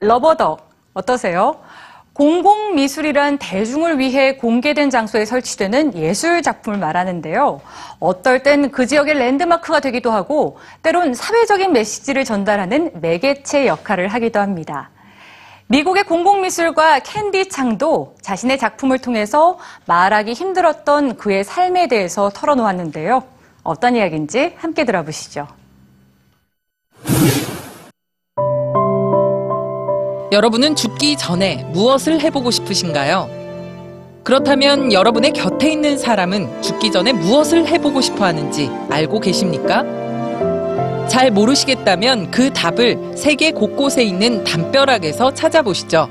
러버덕 어떠세요? 공공미술이란 대중을 위해 공개된 장소에 설치되는 예술 작품을 말하는데요. 어떨 땐 그 지역의 랜드마크가 되기도 하고 때론 사회적인 메시지를 전달하는 매개체 역할을 하기도 합니다. 미국의 공공미술가 캔디 창도 자신의 작품을 통해서 말하기 힘들었던 그의 삶에 대해서 털어놓았는데요. 어떤 이야기인지 함께 들어보시죠. 여러분은 죽기 전에 무엇을 해보고 싶으신가요? 그렇다면 여러분의 곁에 있는 사람은 죽기 전에 무엇을 해보고 싶어 하는지 알고 계십니까? 잘 모르시겠다면 그 답을 세계 곳곳에 있는 담벼락에서 찾아보시죠.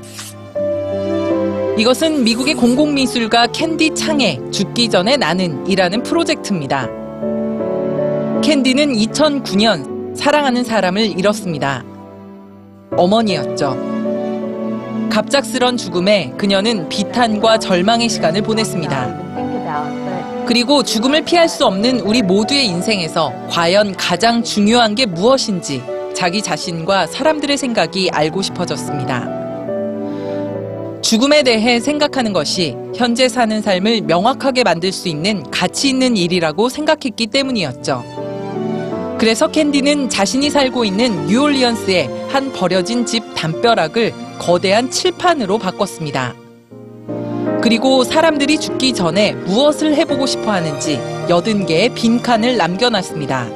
이것은 미국의 공공미술가 캔디 창의 죽기 전에 나는 이라는 프로젝트입니다. 캔디는 2009년 사랑하는 사람을 잃었습니다. 어머니였죠. 갑작스런 죽음에 그녀는 비탄과 절망의 시간을 보냈습니다. 그리고 죽음을 피할 수 없는 우리 모두의 인생에서 과연 가장 중요한 게 무엇인지 자기 자신과 사람들의 생각이 알고 싶어졌습니다. 죽음에 대해 생각하는 것이 현재 사는 삶을 명확하게 만들 수 있는 가치 있는 일이라고 생각했기 때문이었죠. 그래서 캔디는 자신이 살고 있는 뉴올리언스의 한 버려진 집 담벼락을 거대한 칠판으로 바꿨습니다. 그리고 사람들이 죽기 전에 무엇을 해보고 싶어 하는지 80개의 빈칸을 남겨놨습니다.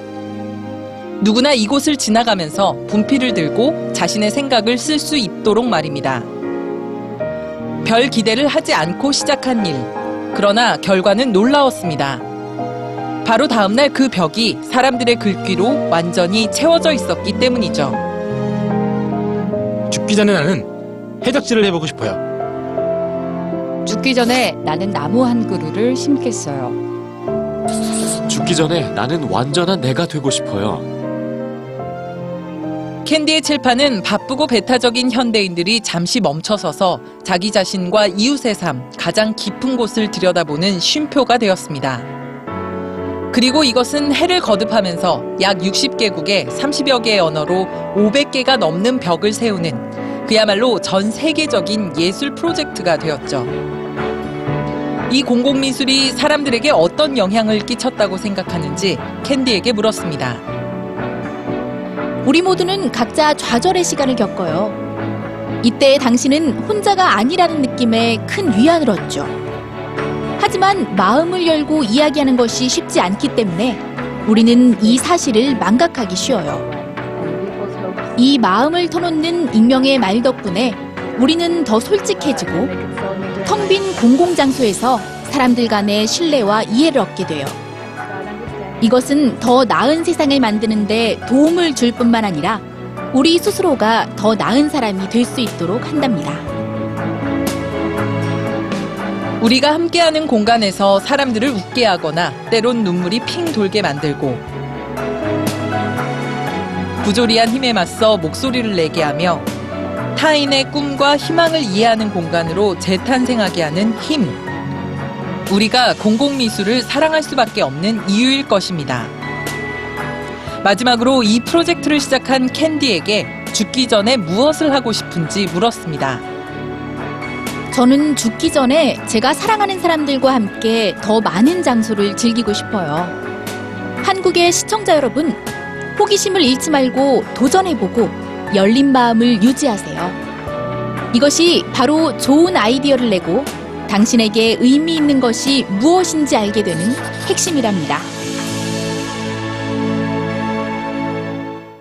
누구나 이곳을 지나가면서 분필을 들고 자신의 생각을 쓸 수 있도록 말입니다. 별 기대를 하지 않고 시작한 일. 그러나 결과는 놀라웠습니다. 바로 다음날 그 벽이 사람들의 글귀로 완전히 채워져 있었기 때문이죠. 죽기 전에 나는 해적질을 해보고 싶어요. 죽기 전에 나는 나무 한 그루를 심겠어요. 죽기 전에 나는 완전한 내가 되고 싶어요. 캔디의 칠판은 바쁘고 배타적인 현대인들이 잠시 멈춰서서 자기 자신과 이웃의 삶, 가장 깊은 곳을 들여다보는 쉼표가 되었습니다. 그리고 이것은 해를 거듭하면서 약 60개국에 30여 개의 언어로 500개가 넘는 벽을 세우는 그야말로 전 세계적인 예술 프로젝트가 되었죠. 이 공공미술이 사람들에게 어떤 영향을 끼쳤다고 생각하는지 캔디에게 물었습니다. 우리 모두는 각자 좌절의 시간을 겪어요. 이때 당신은 혼자가 아니라는 느낌에 큰 위안을 얻죠. 하지만 마음을 열고 이야기하는 것이 쉽지 않기 때문에 우리는 이 사실을 망각하기 쉬워요. 이 마음을 터놓는 익명의 말 덕분에 우리는 더 솔직해지고 텅 빈 공공장소에서 사람들 간의 신뢰와 이해를 얻게 돼요. 이것은 더 나은 세상을 만드는데 도움을 줄 뿐만 아니라 우리 스스로가 더 나은 사람이 될 수 있도록 한답니다. 우리가 함께하는 공간에서 사람들을 웃게 하거나 때론 눈물이 핑 돌게 만들고 부조리한 힘에 맞서 목소리를 내게 하며 타인의 꿈과 희망을 이해하는 공간으로 재탄생하게 하는 힘. 우리가 공공미술을 사랑할 수밖에 없는 이유일 것입니다. 마지막으로 이 프로젝트를 시작한 캔디에게 죽기 전에 무엇을 하고 싶은지 물었습니다. 저는 죽기 전에 제가 사랑하는 사람들과 함께 더 많은 장소를 즐기고 싶어요. 한국의 시청자 여러분, 호기심을 잃지 말고 도전해보고 열린 마음을 유지하세요. 이것이 바로 좋은 아이디어를 내고 당신에게 의미 있는 것이 무엇인지 알게 되는 핵심이랍니다.